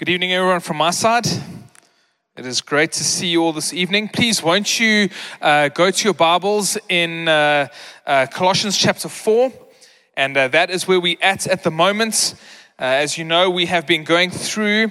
Good evening, everyone, from my side. It is great to see you all this evening. Please, won't you uh, go to your Bibles in uh, uh, Colossians chapter 4? And uh, that is where we're at at the moment. Uh, as you know, we have been going through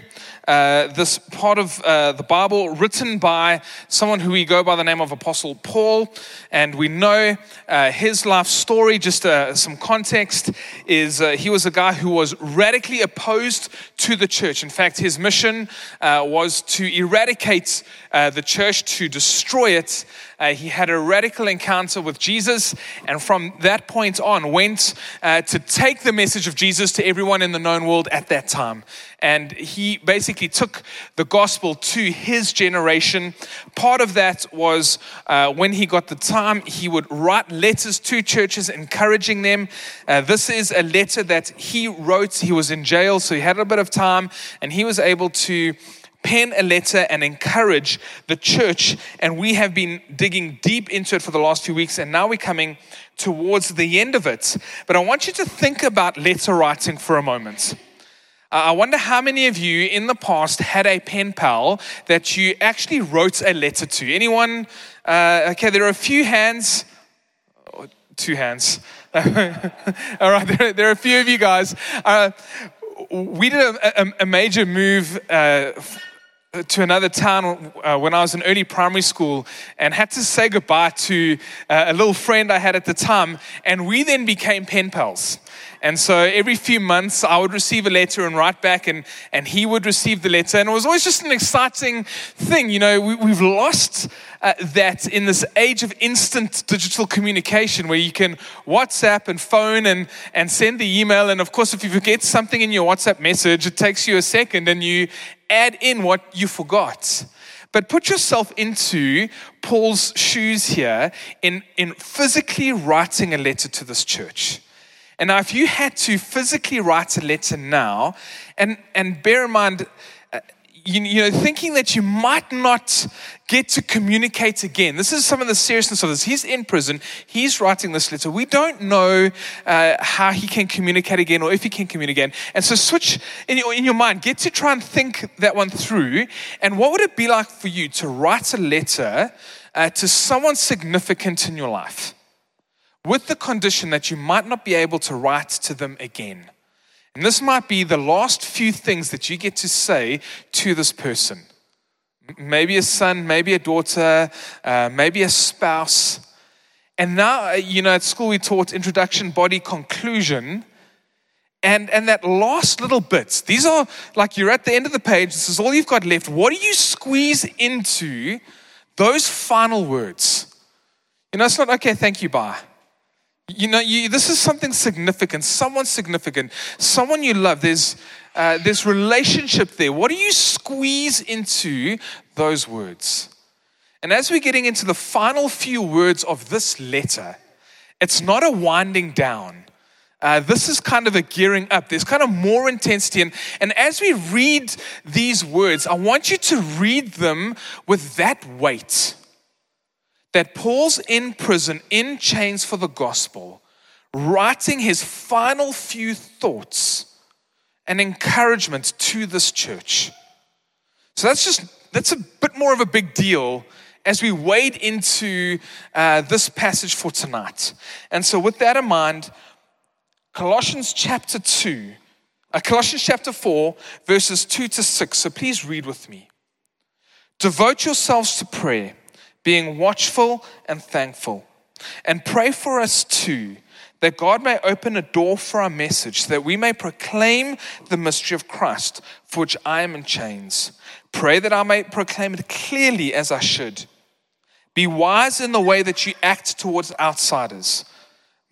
uh, this part of uh, the Bible written by someone who we go by the name of Apostle Paul. And we know uh, his life story, just uh, some context, is uh, he was a guy who was radically opposed to the church. In fact, his mission was to eradicate the church, to destroy it. He had a radical encounter with Jesus, and from that point on, went to take the message of Jesus to everyone in the known world at that time. And he basically took the gospel to his generation. Part of that was uh, when he got the time, he would write letters to churches encouraging them. Uh, this is a letter that he wrote. He was in jail, so he had a bit of time, and he was able to pen a letter and encourage the church. And we have been digging deep into it for the last few weeks, and now we're coming towards the end of it. But I want you to think about letter writing for a moment. I wonder how many of you in the past had a pen pal that you actually wrote a letter to. Anyone? Uh, okay, there are a few hands. Oh, two hands. All right, there, there, are a few of you guys. Uh, we did a, a, a major move uh, to another town uh, when I was in early primary school and had to say goodbye to uh, a little friend I had at the time. And we then became pen pals. And so every few months, I would receive a letter and write back, and, and he would receive the letter. And it was always just an exciting thing. You know, we, have lost uh, that in this age of instant digital communication where you can WhatsApp and phone and, and send the email. And of course, if you forget something in your WhatsApp message, it takes you a second and you add in what you forgot. But put yourself into Paul's shoes here in, in physically writing a letter to this church. And now, if you had to physically write a letter now, and, and bear in mind, you, you, know, thinking that you might not get to communicate again. This is some of the seriousness of this. He's in prison. He's writing this letter. We don't know uh, how he can communicate again or if he can communicate again. And so switch in your, in your mind. Get to try and think that one through. And what would it be like for you to write a letter uh, to someone significant in your life? with the condition that you might not be able to write to them again. And this might be the last few things that you get to say to this person. Maybe a son, maybe a daughter, uh, maybe a spouse. And now, uh, you know, at school we taught introduction, body, conclusion. And, and that last little bit, these are like you're at the end of the page, this is all you've got left. What do you squeeze into those final words? You know, it's not, okay, thank you, bye. You know, you, this is something significant, someone significant, someone you love. There's uh, this relationship there. What do you squeeze into those words? And as we're getting into the final few words of this letter, it's not a winding down. Uh, this is kind of a gearing up. There's kind of more intensity. And, and as we read these words, I want you to read them with that weight that Paul's in prison, in chains for the gospel, writing his final few thoughts and encouragement to this church. So that's just, that's a bit more of a big deal as we wade into uh, this passage for tonight. And so, with that in mind, Colossians chapter 2, uh, Colossians chapter 4, verses 2 to 6. So, please read with me. Devote yourselves to prayer being watchful and thankful. And pray for us too, that God may open a door for our message, that we may proclaim the mystery of Christ, for which I am in chains. Pray that I may proclaim it clearly as I should. Be wise in the way that you act towards outsiders.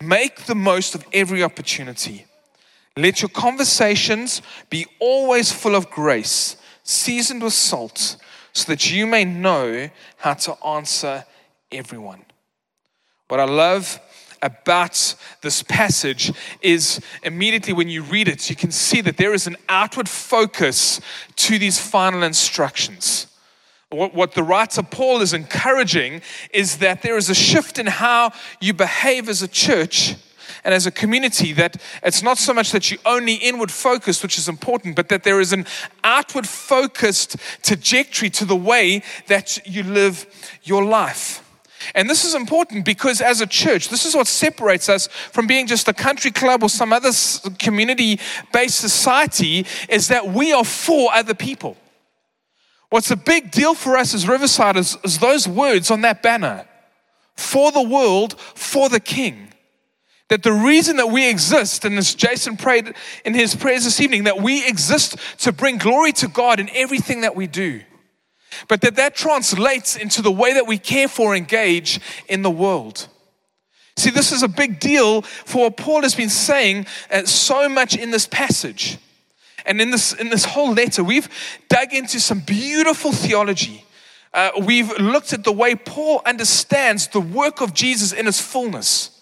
Make the most of every opportunity. Let your conversations be always full of grace, seasoned with salt so that you may know how to answer everyone. What I love about this passage is immediately when you read it, you can see that there is an outward focus to these final instructions. What, what the writer Paul is encouraging is that there is a shift in how you behave as a church and as a community that it's not so much that you only inward focused, which is important, but that there is an outward focused trajectory to the way that you live your life. And this is important because as a church, this is what separates us from being just a country club or some other community based society is that we are for other people. What's a big deal for us as Riverside is, is those words on that banner for the world, for the king. That the reason that we exist, and as Jason prayed in his prayers this evening, that we exist to bring glory to God in everything that we do. But that that translates into the way that we care for, engage in the world. See, this is a big deal for what Paul has been saying uh, so much in this passage. And in this, in this whole letter, we've dug into some beautiful theology. Uh, we've looked at the way Paul understands the work of Jesus in its fullness.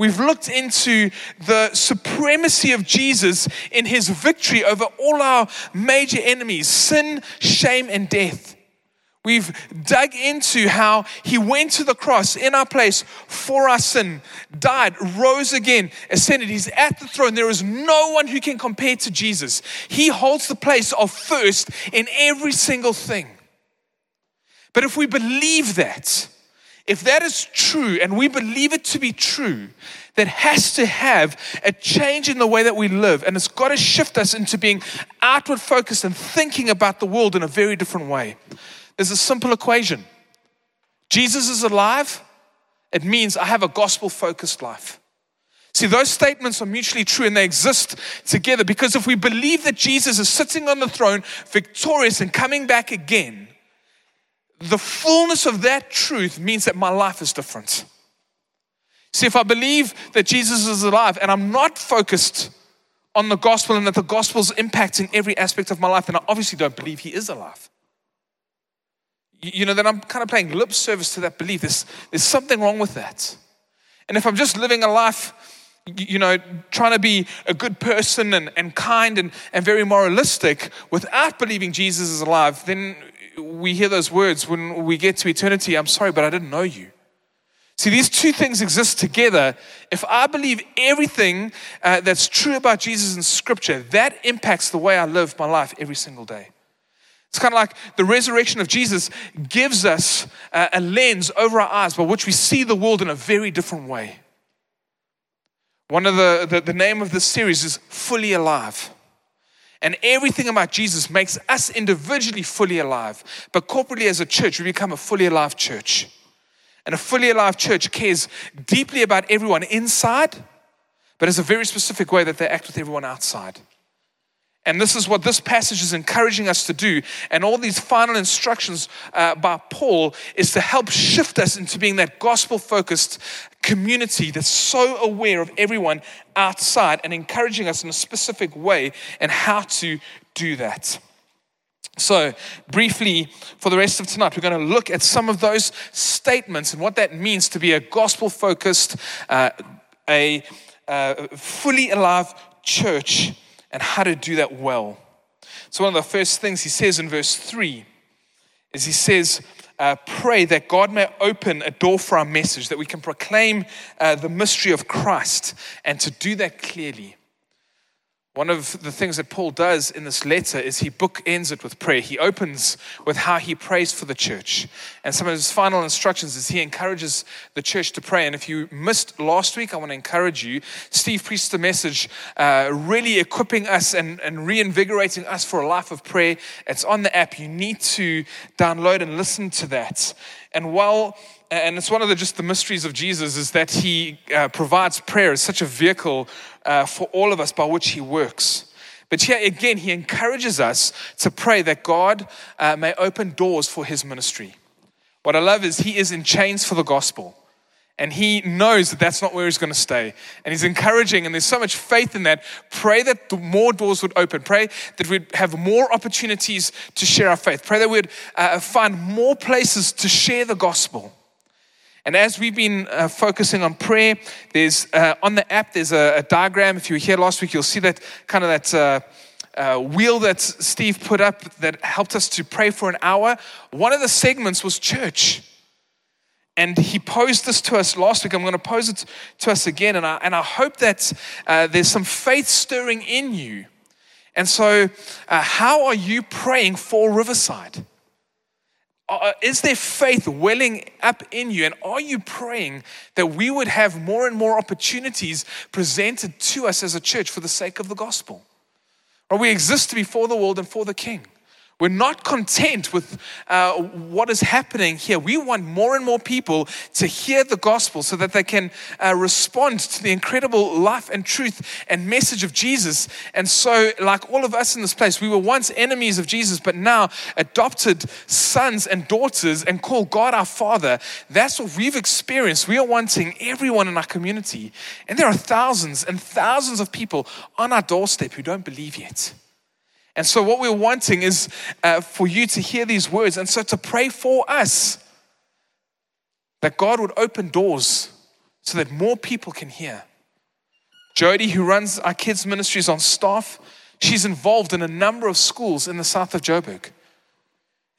We've looked into the supremacy of Jesus in his victory over all our major enemies sin, shame, and death. We've dug into how he went to the cross in our place for our sin, died, rose again, ascended. He's at the throne. There is no one who can compare to Jesus. He holds the place of first in every single thing. But if we believe that, if that is true and we believe it to be true, that has to have a change in the way that we live. And it's got to shift us into being outward focused and thinking about the world in a very different way. There's a simple equation Jesus is alive, it means I have a gospel focused life. See, those statements are mutually true and they exist together because if we believe that Jesus is sitting on the throne, victorious and coming back again, the fullness of that truth means that my life is different. See, if I believe that Jesus is alive and I'm not focused on the gospel and that the gospel is impacting every aspect of my life, then I obviously don't believe he is alive you know, then I'm kind of playing lip service to that belief. There's, there's something wrong with that. And if I'm just living a life, you know, trying to be a good person and, and kind and, and very moralistic without believing Jesus is alive, then we hear those words when we get to eternity I'm sorry, but I didn't know you. See, these two things exist together. If I believe everything uh, that's true about Jesus in Scripture, that impacts the way I live my life every single day. It's kind of like the resurrection of Jesus gives us a, a lens over our eyes by which we see the world in a very different way. One of the, the, the name of this series is Fully Alive. And everything about Jesus makes us individually fully alive. But corporately as a church, we become a fully alive church. And a fully alive church cares deeply about everyone inside, but has a very specific way that they act with everyone outside. And this is what this passage is encouraging us to do. And all these final instructions uh, by Paul is to help shift us into being that gospel focused community that's so aware of everyone outside and encouraging us in a specific way and how to do that. So, briefly, for the rest of tonight, we're going to look at some of those statements and what that means to be a gospel focused, uh, a uh, fully alive church and how to do that well. So, one of the first things he says in verse 3 is he says, uh, Pray that God may open a door for our message, that we can proclaim uh, the mystery of Christ, and to do that clearly. One of the things that Paul does in this letter is he bookends it with prayer. He opens with how he prays for the church. And some of his final instructions is he encourages the church to pray. And if you missed last week, I want to encourage you. Steve preached a message uh, really equipping us and, and reinvigorating us for a life of prayer. It's on the app. You need to download and listen to that. And while and it's one of the just the mysteries of Jesus is that he uh, provides prayer as such a vehicle uh, for all of us by which he works. But here again, he encourages us to pray that God uh, may open doors for his ministry. What I love is he is in chains for the gospel. And he knows that that's not where he's going to stay. And he's encouraging, and there's so much faith in that. Pray that more doors would open. Pray that we'd have more opportunities to share our faith. Pray that we'd uh, find more places to share the gospel. And as we've been uh, focusing on prayer, there's uh, on the app there's a, a, diagram. If you were here last week, you'll see that kind of that uh, uh, wheel that Steve put up that helped us to pray for an hour. One of the segments was church. And he posed this to us last week. I'm going to pose it to us again. And I, and I hope that uh, there's some faith stirring in you. And so, uh, how are you praying for Riverside? Uh, is there faith welling up in you? And are you praying that we would have more and more opportunities presented to us as a church for the sake of the gospel? Or we exist to be for the world and for the king. We're not content with uh, what is happening here. We want more and more people to hear the gospel so that they can uh, respond to the incredible life and truth and message of Jesus. And so, like all of us in this place, we were once enemies of Jesus, but now adopted sons and daughters and call God our Father. That's what we've experienced. We are wanting everyone in our community. And there are thousands and thousands of people on our doorstep who don't believe yet. And so, what we're wanting is uh, for you to hear these words and so to pray for us that God would open doors so that more people can hear. Jody, who runs our kids' ministries on staff, she's involved in a number of schools in the south of Joburg.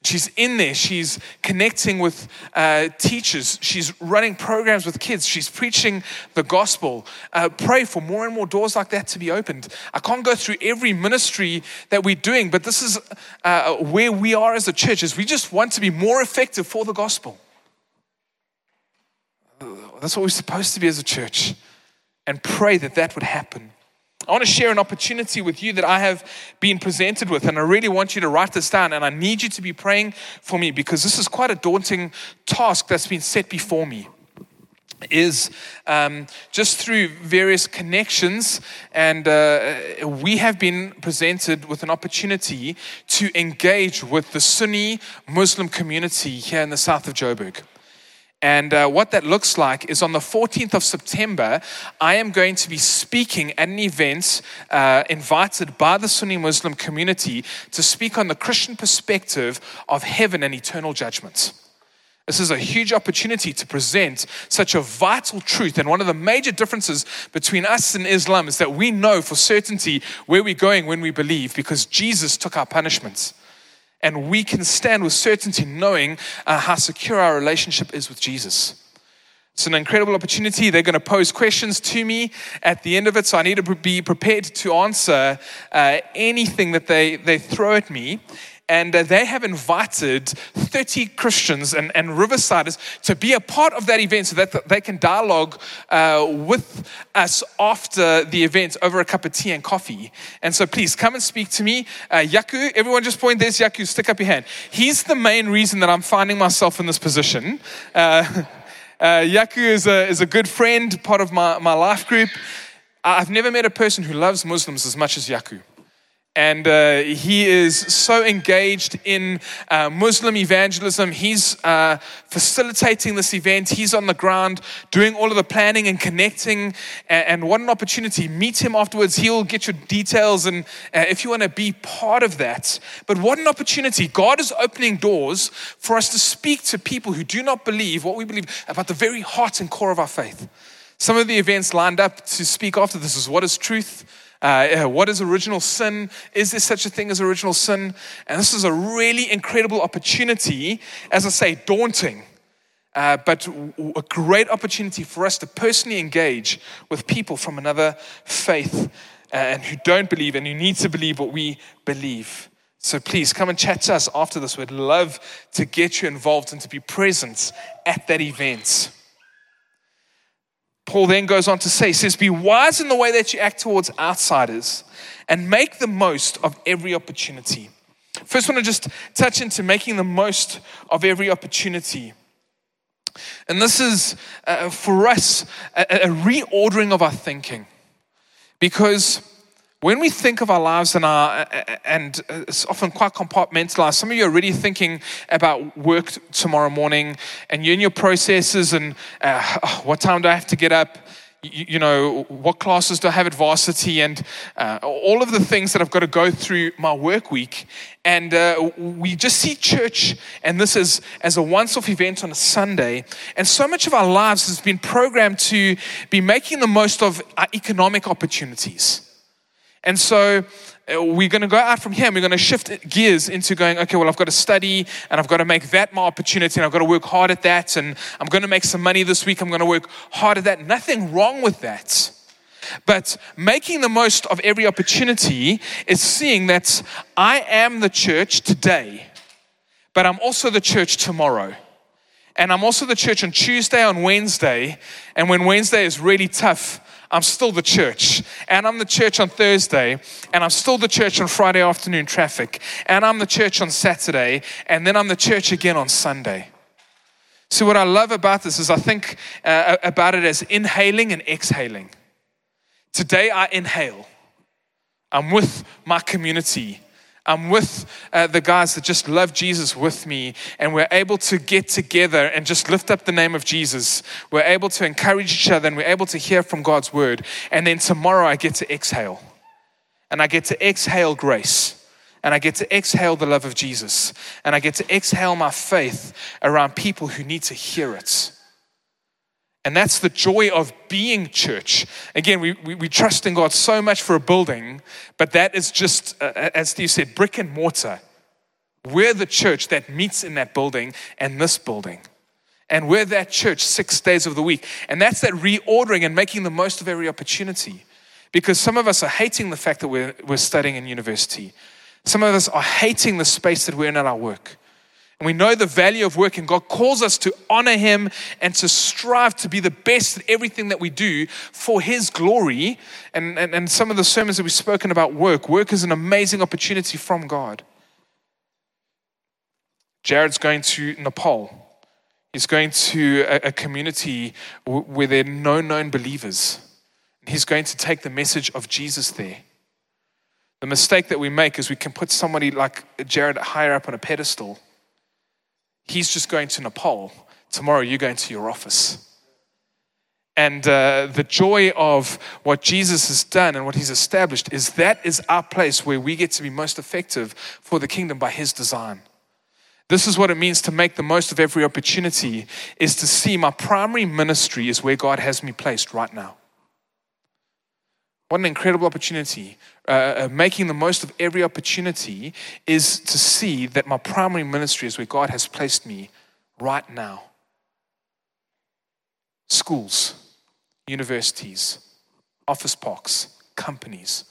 She's in there. She's connecting with uh, teachers. She's running programs with kids. She's preaching the gospel. Uh, pray for more and more doors like that to be opened. I can't go through every ministry that we're doing, but this is uh, where we are as a church. Is we just want to be more effective for the gospel. That's what we're supposed to be as a church, and pray that that would happen. I want to share an opportunity with you that I have been presented with, and I really want you to write this down. And I need you to be praying for me because this is quite a daunting task that's been set before me. Is um, just through various connections, and uh, we have been presented with an opportunity to engage with the Sunni Muslim community here in the south of Joburg. And uh, what that looks like is on the 14th of September, I am going to be speaking at an event uh, invited by the Sunni Muslim community to speak on the Christian perspective of heaven and eternal judgment. This is a huge opportunity to present such a vital truth. And one of the major differences between us and Islam is that we know for certainty where we're going when we believe because Jesus took our punishments and we can stand with certainty knowing uh, how secure our relationship is with Jesus. It's an incredible opportunity. They're going to pose questions to me at the end of it, so I need to be prepared to answer uh, anything that they, they throw at me and uh, they have invited 30 Christians and, and Riversiders to be a part of that event so that they can dialogue uh, with us after the event over a cup of tea and coffee. And so please come and speak to me. Uh, Yaku, everyone just point, there's Yaku, stick up your hand. He's the main reason that I'm finding myself in this position. Uh, uh, Yaku is a, is a good friend, part of my, my life group. I've never met a person who loves Muslims as much as Yaku. And uh, he is so engaged in uh, Muslim evangelism. He's uh, facilitating this event. He's on the ground doing all of the planning and connecting. And, and what an opportunity. Meet him afterwards. He'll get your details. And uh, if you want to be part of that. But what an opportunity. God is opening doors for us to speak to people who do not believe what we believe about the very heart and core of our faith. Some of the events lined up to speak after this is what is truth? Uh, what is original sin? Is there such a thing as original sin? And this is a really incredible opportunity, as I say, daunting, uh, but a great opportunity for us to personally engage with people from another faith uh, and who don't believe and who need to believe what we believe. So please come and chat to us after this. We'd love to get you involved and to be present at that event. Paul then goes on to say, he says, Be wise in the way that you act towards outsiders and make the most of every opportunity. First, I want to just touch into making the most of every opportunity. And this is uh, for us a, a reordering of our thinking. Because when we think of our lives and our, and it's often quite compartmentalized. Some of you are already thinking about work tomorrow morning, and you're in your processes and uh, oh, what time do I have to get up? You, you, know, what classes do I have at varsity, and uh, all of the things that I've got to go through my work week. And uh, we just see church, and this is as a once-off event on a Sunday. And so much of our lives has been programmed to be making the most of our economic opportunities And so uh, we're going to go out from here and we're going to shift gears into going, okay, well, I've got to study and I've got to make that my opportunity and I've got to work hard at that and I'm going to make some money this week. I'm going to work hard at that. Nothing wrong with that. But making the most of every opportunity is seeing that I am the church today, but I'm also the church tomorrow. And I'm also the church on Tuesday, on Wednesday. And when Wednesday is really tough, I'm still the church. And I'm the church on Thursday. And I'm still the church on Friday afternoon traffic. And I'm the church on Saturday. And then I'm the church again on Sunday. So, what I love about this is I think uh, about it as inhaling and exhaling. Today, I inhale. I'm with my community. I'm with uh, the guys that just love Jesus with me, and we're able to get together and just lift up the name of Jesus. We're able to encourage each other, and we're able to hear from God's word. And then tomorrow, I get to exhale. And I get to exhale grace. And I get to exhale the love of Jesus. And I get to exhale my faith around people who need to hear it. And that's the joy of being church. Again, we, we, we, trust in God so much for a building, but that is just, uh, uh, as Steve said, brick and mortar. We're the church that meets in that building and this building. And we're that church six days of the week. And that's that reordering and making the most of every opportunity. Because some of us are hating the fact that we're, we're studying in university. Some of us are hating the space that we're in at our work. And we know the value of work, and God calls us to honor Him and to strive to be the best at everything that we do for His glory. And, and, and some of the sermons that we've spoken about work, work is an amazing opportunity from God. Jared's going to Nepal. He's going to a, a community where there are no known believers. He's going to take the message of Jesus there. The mistake that we make is we can put somebody like Jared higher up on a pedestal He's just going to Nepal. Tomorrow, you're going to your office. And uh, the joy of what Jesus has done and what he's established is that is our place where we get to be most effective for the kingdom by his design. This is what it means to make the most of every opportunity is to see my primary ministry is where God has me placed right now. What an incredible opportunity. Uh, uh, making the most of every opportunity is to see that my primary ministry is where God has placed me right now. Schools, universities, office parks, companies.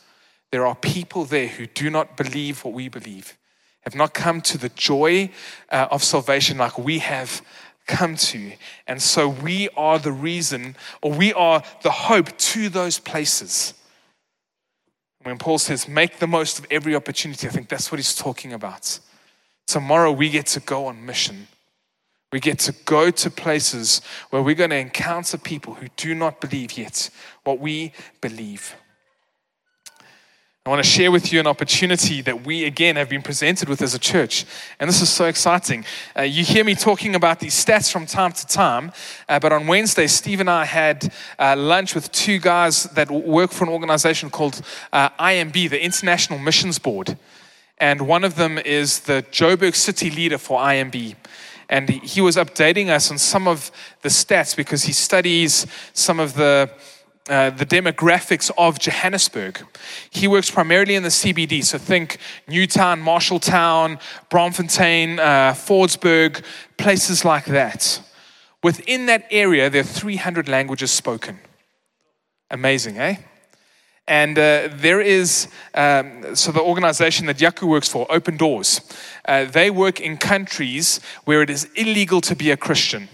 There are people there who do not believe what we believe, have not come to the joy uh, of salvation like we have come to. And so we are the reason, or we are the hope to those places. When Paul says, make the most of every opportunity, I think that's what he's talking about. Tomorrow we get to go on mission. We get to go to places where we're going to encounter people who do not believe yet what we believe. I want to share with you an opportunity that we again have been presented with as a church. And this is so exciting. Uh, you hear me talking about these stats from time to time, uh, but on Wednesday, Steve and I had uh, lunch with two guys that work for an organization called uh, IMB, the International Missions Board. And one of them is the Joburg city leader for IMB and he was updating us on some of the stats because he studies some of the uh, the demographics of Johannesburg. He works primarily in the CBD, so think Newtown, Marshalltown, Braamfontein, uh, Fordsburg, places like that. Within that area, there are 300 languages spoken. Amazing, eh? And uh, there is, um, so the organization that Yaku works for, Open Doors, uh, they work in countries where it is illegal to be a Christian.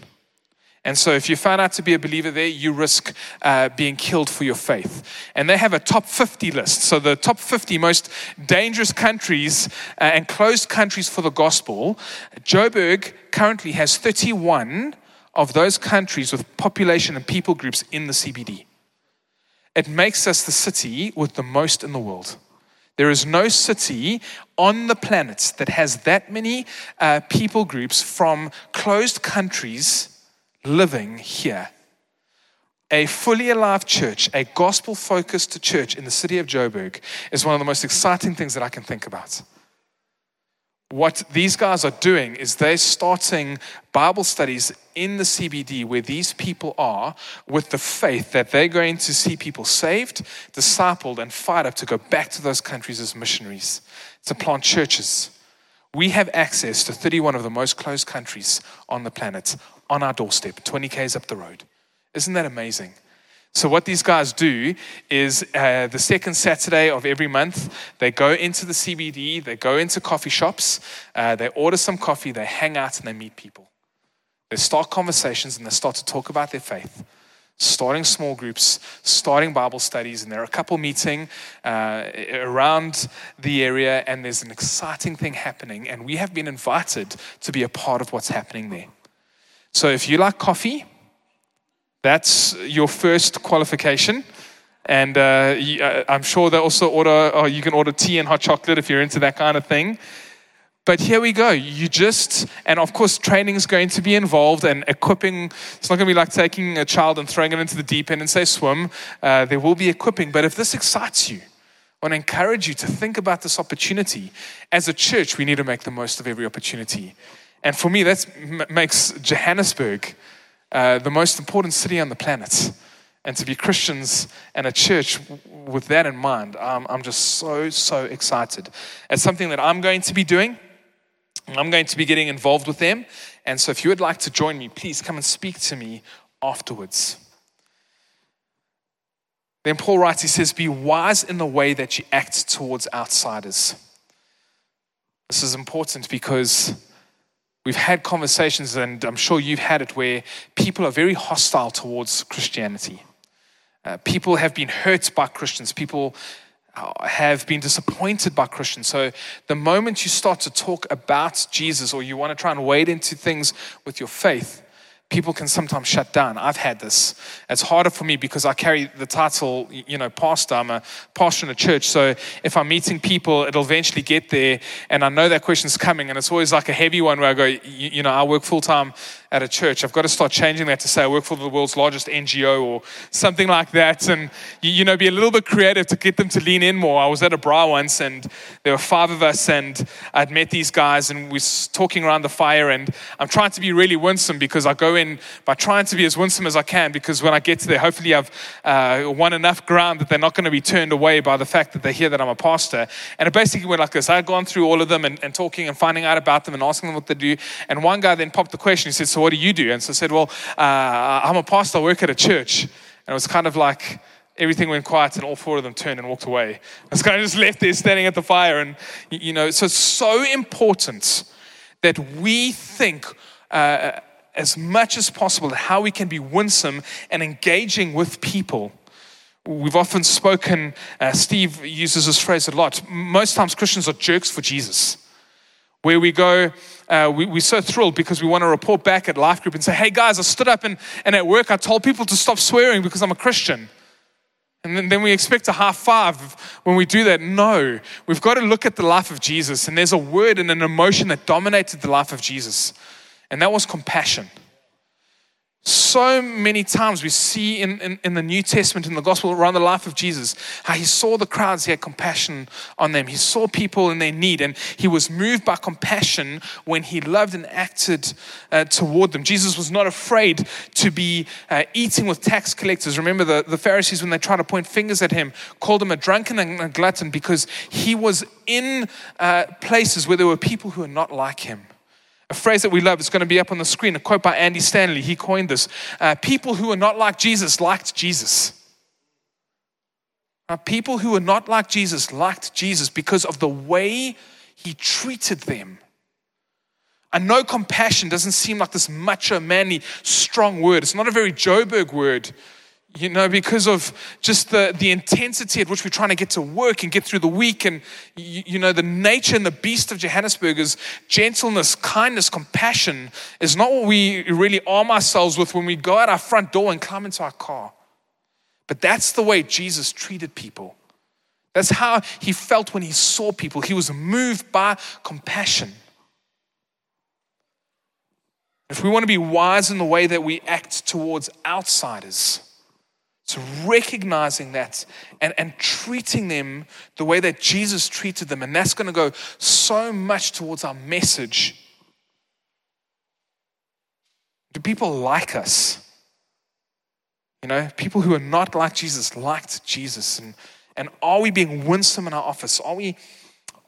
And so, if you found out to be a believer there, you risk uh, being killed for your faith. And they have a top 50 list. So, the top 50 most dangerous countries uh, and closed countries for the gospel. Joburg currently has 31 of those countries with population and people groups in the CBD. It makes us the city with the most in the world. There is no city on the planet that has that many uh, people groups from closed countries living here. A fully alive church, a gospel focused church in the city of Joburg, is one of the most exciting things that I can think about. what these guys are doing is they're starting Bible studies in the CBD where these people are with the faith that they're going to see people saved, discipled, and fired up to go back to those countries as missionaries, to plant churches. We have access to 31 of the most closed countries on the planet on our doorstep, 20 Ks up the road. Isn't that amazing? So, what these guys do is uh, the second Saturday of every month, they go into the CBD, they go into coffee shops, uh, they order some coffee, they hang out, and they meet people. They start conversations and they start to talk about their faith, starting small groups, starting Bible studies, and there are a couple meeting uh, around the area, and there's an exciting thing happening, and we have been invited to be a part of what's happening there. So, if you like coffee, that's your first qualification. And uh, uh, I'm sure they also order, or you can order tea and hot chocolate if you're into that kind of thing. But here we go. You just, and of course, training is going to be involved and equipping. It's not going to be like taking a child and throwing it into the deep end and say swim. Uh, there will be equipping. But if this excites you, I want to encourage you to think about this opportunity. As a church, we need to make the most of every opportunity. And for me, that makes Johannesburg uh, the most important city on the planet. And to be Christians and a church with that in mind, um, I'm just so, so excited. It's something that I'm going to be doing. I'm going to be getting involved with them. And so if you would like to join me, please come and speak to me afterwards. Then Paul writes, he says, Be wise in the way that you act towards outsiders. This is important because We've had conversations, and I'm sure you've had it, where people are very hostile towards Christianity. Uh, people have been hurt by Christians. People uh, have been disappointed by Christians. So the moment you start to talk about Jesus or you want to try and wade into things with your faith, people can sometimes shut down. I've had this. It's harder for me because I carry the title, you know, pastor. I'm a pastor in a church. So if I'm meeting people, it'll eventually get there. And I know that question's coming. And it's always like a heavy one where I go, you, you know, I work full time at a church. I've got to start changing that to say I work for the world's largest NGO or something like that. And, you know, be a little bit creative to get them to lean in more. I was at a braai once and there were five of us and I'd met these guys and we was talking around the fire and I'm trying to be really winsome because I go in by trying to be as winsome as I can because when I get to there, hopefully I've uh, won enough ground that they're not going to be turned away by the fact that they hear that I'm a pastor. And it basically went like this. I had gone through all of them and, and talking and finding out about them and asking them what they do. And one guy then popped the question. He said, so what do you do? And so I said, well, uh, I'm a pastor, I work at a church. And it was kind of like everything went quiet and all four of them turned and walked away. I was kind of just left there standing at the fire. And, you know, so it's so important that we think uh, as much as possible how we can be winsome and engaging with people. We've often spoken, uh, Steve uses this phrase a lot. Most times Christians are jerks for Jesus where we go, uh, we, we're so thrilled because we want to report back at Life Group and say, hey guys, I stood up and, and at work I told people to stop swearing because I'm a Christian. And then, then we expect a half five when we do that. No, we've got to look at the life of Jesus. And there's a word and an emotion that dominated the life of Jesus, and that was compassion so many times we see in, in, in, the New Testament, in the gospel, around the life of Jesus, how he saw the crowds, he had compassion on them. He saw people in their need, and he was moved by compassion when he loved and acted uh, toward them. Jesus was not afraid to be uh, eating with tax collectors. Remember, the, the Pharisees, when they tried to point fingers at him, called him a drunken and a glutton because he was in uh, places where there were people who were not like him. A phrase that we love is going to be up on the screen, a quote by Andy Stanley. He coined this. Uh, people who are not like Jesus liked Jesus. Uh, people who are not like Jesus liked Jesus because of the way he treated them. And no compassion doesn't seem like this macho, manly, strong word. It's not a very Joburg word you know, because of just the, the intensity at which we're trying to get to work and get through the week. And, you, you, know, the nature and the beast of Johannesburg is gentleness, kindness, compassion is not what we really arm ourselves with when we go out our front door and climb into our car. But that's the way Jesus treated people. That's how he felt when he saw people. He was moved by compassion. If we want to be wise in the way that we act towards outsiders, So recognizing that and, and treating them the way that Jesus treated them. And that's going to go so much towards our message. Do people like us? You know, people who are not like Jesus liked Jesus. And, and are we being winsome in our office? Are we,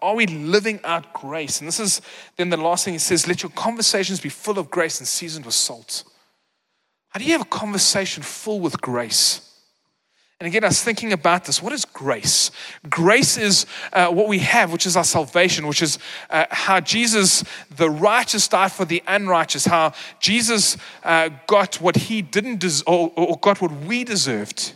are we living out grace? And this is then the last thing he says let your conversations be full of grace and seasoned with salt. How do you have a conversation full with grace? And again, I was thinking about this. What is grace? Grace is uh, what we have, which is our salvation, which is uh, how Jesus, the righteous, died for the unrighteous, how Jesus uh, got what he didn't des- or, or got what we deserved.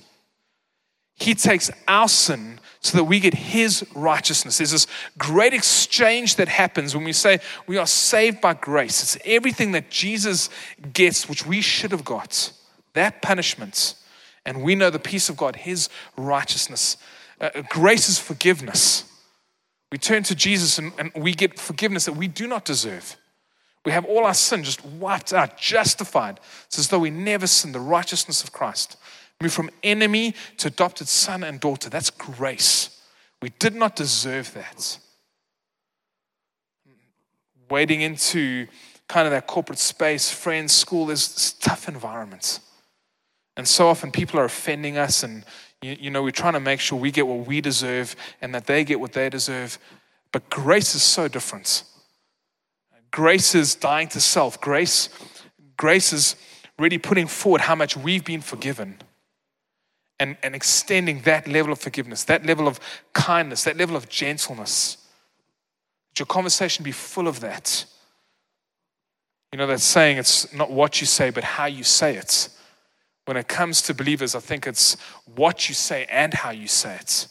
He takes our sin so that we get his righteousness. There's this great exchange that happens when we say we are saved by grace. It's everything that Jesus gets, which we should have got. That punishment and we know the peace of God, His righteousness. Uh, grace is forgiveness. We turn to Jesus and, and we get forgiveness that we do not deserve. We have all our sin just wiped out, justified. It's as though we never sinned, the righteousness of Christ. Move from enemy to adopted son and daughter. That's grace. We did not deserve that. Wading into kind of that corporate space, friends, school, there's tough environments. And so often people are offending us, and you, you, know, we're trying to make sure we get what we deserve and that they get what they deserve. But grace is so different. Grace is dying to self. Grace, grace is really putting forward how much we've been forgiven and, and extending that level of forgiveness, that level of kindness, that level of gentleness. That your conversation be full of that. You know, that saying, it's not what you say, but how you say it. When it comes to believers, I think it's what you say and how you say it.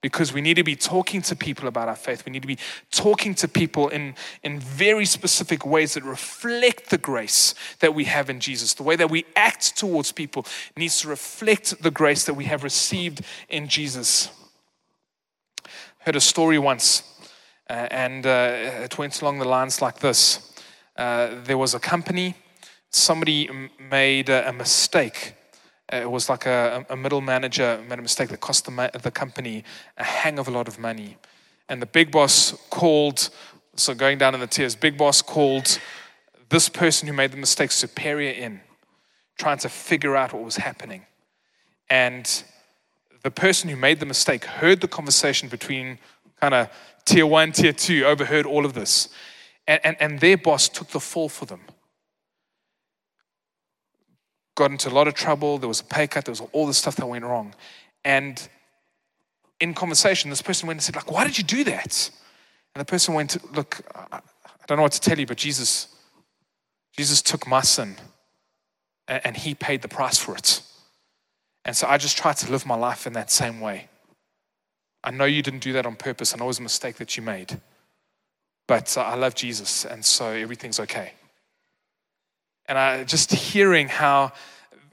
Because we need to be talking to people about our faith. We need to be talking to people in, in very specific ways that reflect the grace that we have in Jesus. The way that we act towards people needs to reflect the grace that we have received in Jesus. I heard a story once, uh, and uh, it went along the lines like this uh, There was a company somebody made a, mistake. Uh, it was like a, a, middle manager made a mistake that cost the, the company a hang of a lot of money. And the big boss called, so going down in the tiers, big boss called this person who made the mistake superior in, trying to figure out what was happening. And the person who made the mistake heard the conversation between kind of tier one, tier two, overheard all of this. And, and, and their boss took the fall for them got into a lot of trouble. There was a pay cut. There was all this stuff that went wrong. And in conversation, this person went and said, like, why did you do that? And the person went, look, I don't know what to tell you, but Jesus, Jesus took my sin and he paid the price for it. And so I just tried to live my life in that same way. I know you didn't do that on purpose. I know it was a mistake that you made. But uh, I love Jesus, and so everything's okay. And I just hearing how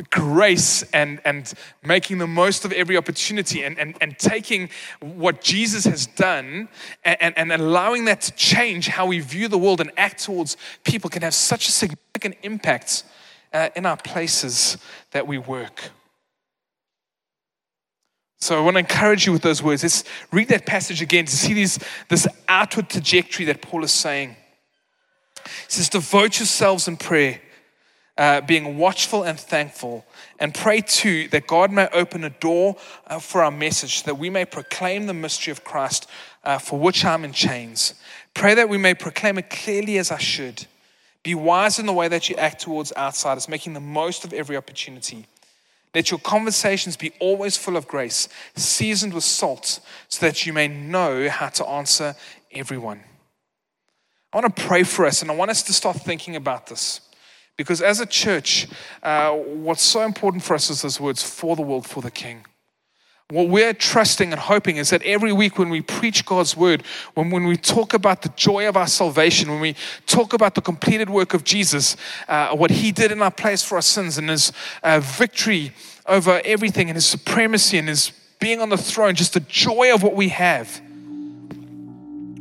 grace and, and making the most of every opportunity and, and, and taking what Jesus has done and, and allowing that to change how we view the world and act towards people can have such a significant impact uh, in our places that we work. So I want to encourage you with those words. Let's read that passage again to see these, this outward trajectory that Paul is saying. He says, Devote yourselves in prayer uh, being watchful and thankful, and pray too that God may open a door uh, for our message, that we may proclaim the mystery of Christ uh, for which I'm in chains. Pray that we may proclaim it clearly as I should. Be wise in the way that you act towards outsiders, making the most of every opportunity. Let your conversations be always full of grace, seasoned with salt, so that you may know how to answer everyone. I want to pray for us, and I want us to start thinking about this. Because as a church, uh, what's so important for us is those words for the world, for the King. What we're trusting and hoping is that every week when we preach God's word, when, when we talk about the joy of our salvation, when we talk about the completed work of Jesus, uh, what he did in our place for our sins and his uh, victory over everything and his supremacy and his being on the throne, just the joy of what we have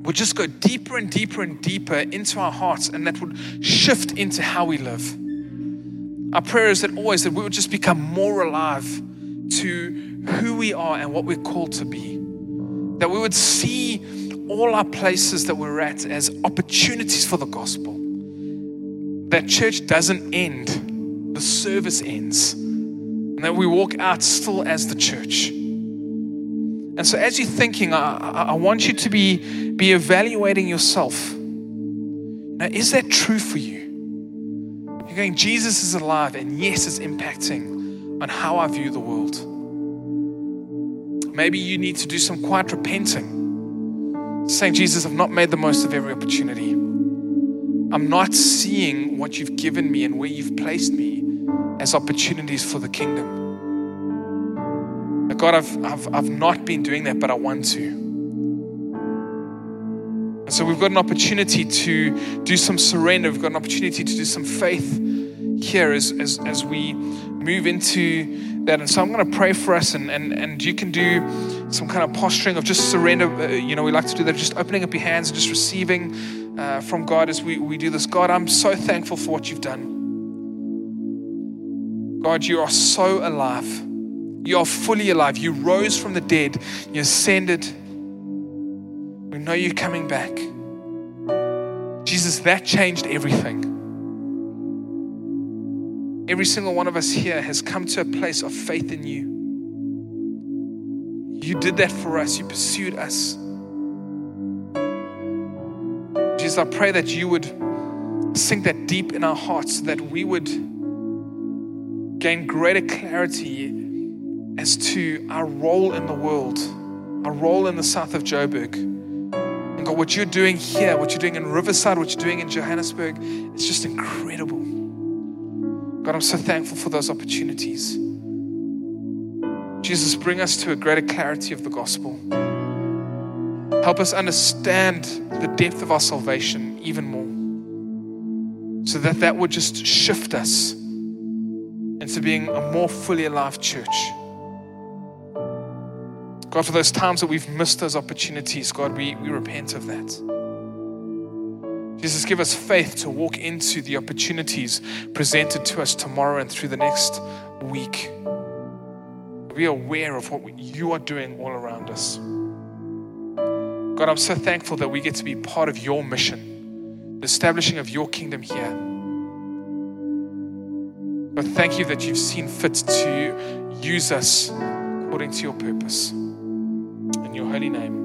would just go deeper and deeper and deeper into our hearts, and that would shift into how we live. Our prayer is that always that we would just become more alive to who we are and what we're called to be. That we would see all our places that we're at as opportunities for the gospel. That church doesn't end, the service ends. And that we walk out still as the church. And so, as you're thinking, I, I want you to be, be evaluating yourself. Now, is that true for you? You're going, Jesus is alive, and yes, it's impacting on how I view the world. Maybe you need to do some quiet repenting, saying, Jesus, I've not made the most of every opportunity. I'm not seeing what you've given me and where you've placed me as opportunities for the kingdom. God, I've, I've, I've not been doing that, but I want to. And so we've got an opportunity to do some surrender. We've got an opportunity to do some faith here as, as, as we move into that. And so I'm going to pray for us, and, and, and you can do some kind of posturing of just surrender. Uh, you know, we like to do that, just opening up your hands and just receiving uh, from God as we, we do this. God, I'm so thankful for what you've done. God, you are so alive. You are fully alive. You rose from the dead. You ascended. We know you're coming back. Jesus, that changed everything. Every single one of us here has come to a place of faith in you. You did that for us, you pursued us. Jesus, I pray that you would sink that deep in our hearts so that we would gain greater clarity as to our role in the world, our role in the south of Joburg. And God, what you're doing here, what you're doing in Riverside, what you're doing in Johannesburg, it's just incredible. God, I'm so thankful for those opportunities. Jesus, bring us to a greater clarity of the gospel. Help us understand the depth of our salvation even more. So that that would just shift us into being a more fully alive church. God, for those times that we've missed those opportunities, God, we, we repent of that. Jesus, give us faith to walk into the opportunities presented to us tomorrow and through the next week. Be aware of what you are doing all around us. God, I'm so thankful that we get to be part of your mission, the establishing of your kingdom here. But thank you that you've seen fit to use us according to your purpose. In your holy name.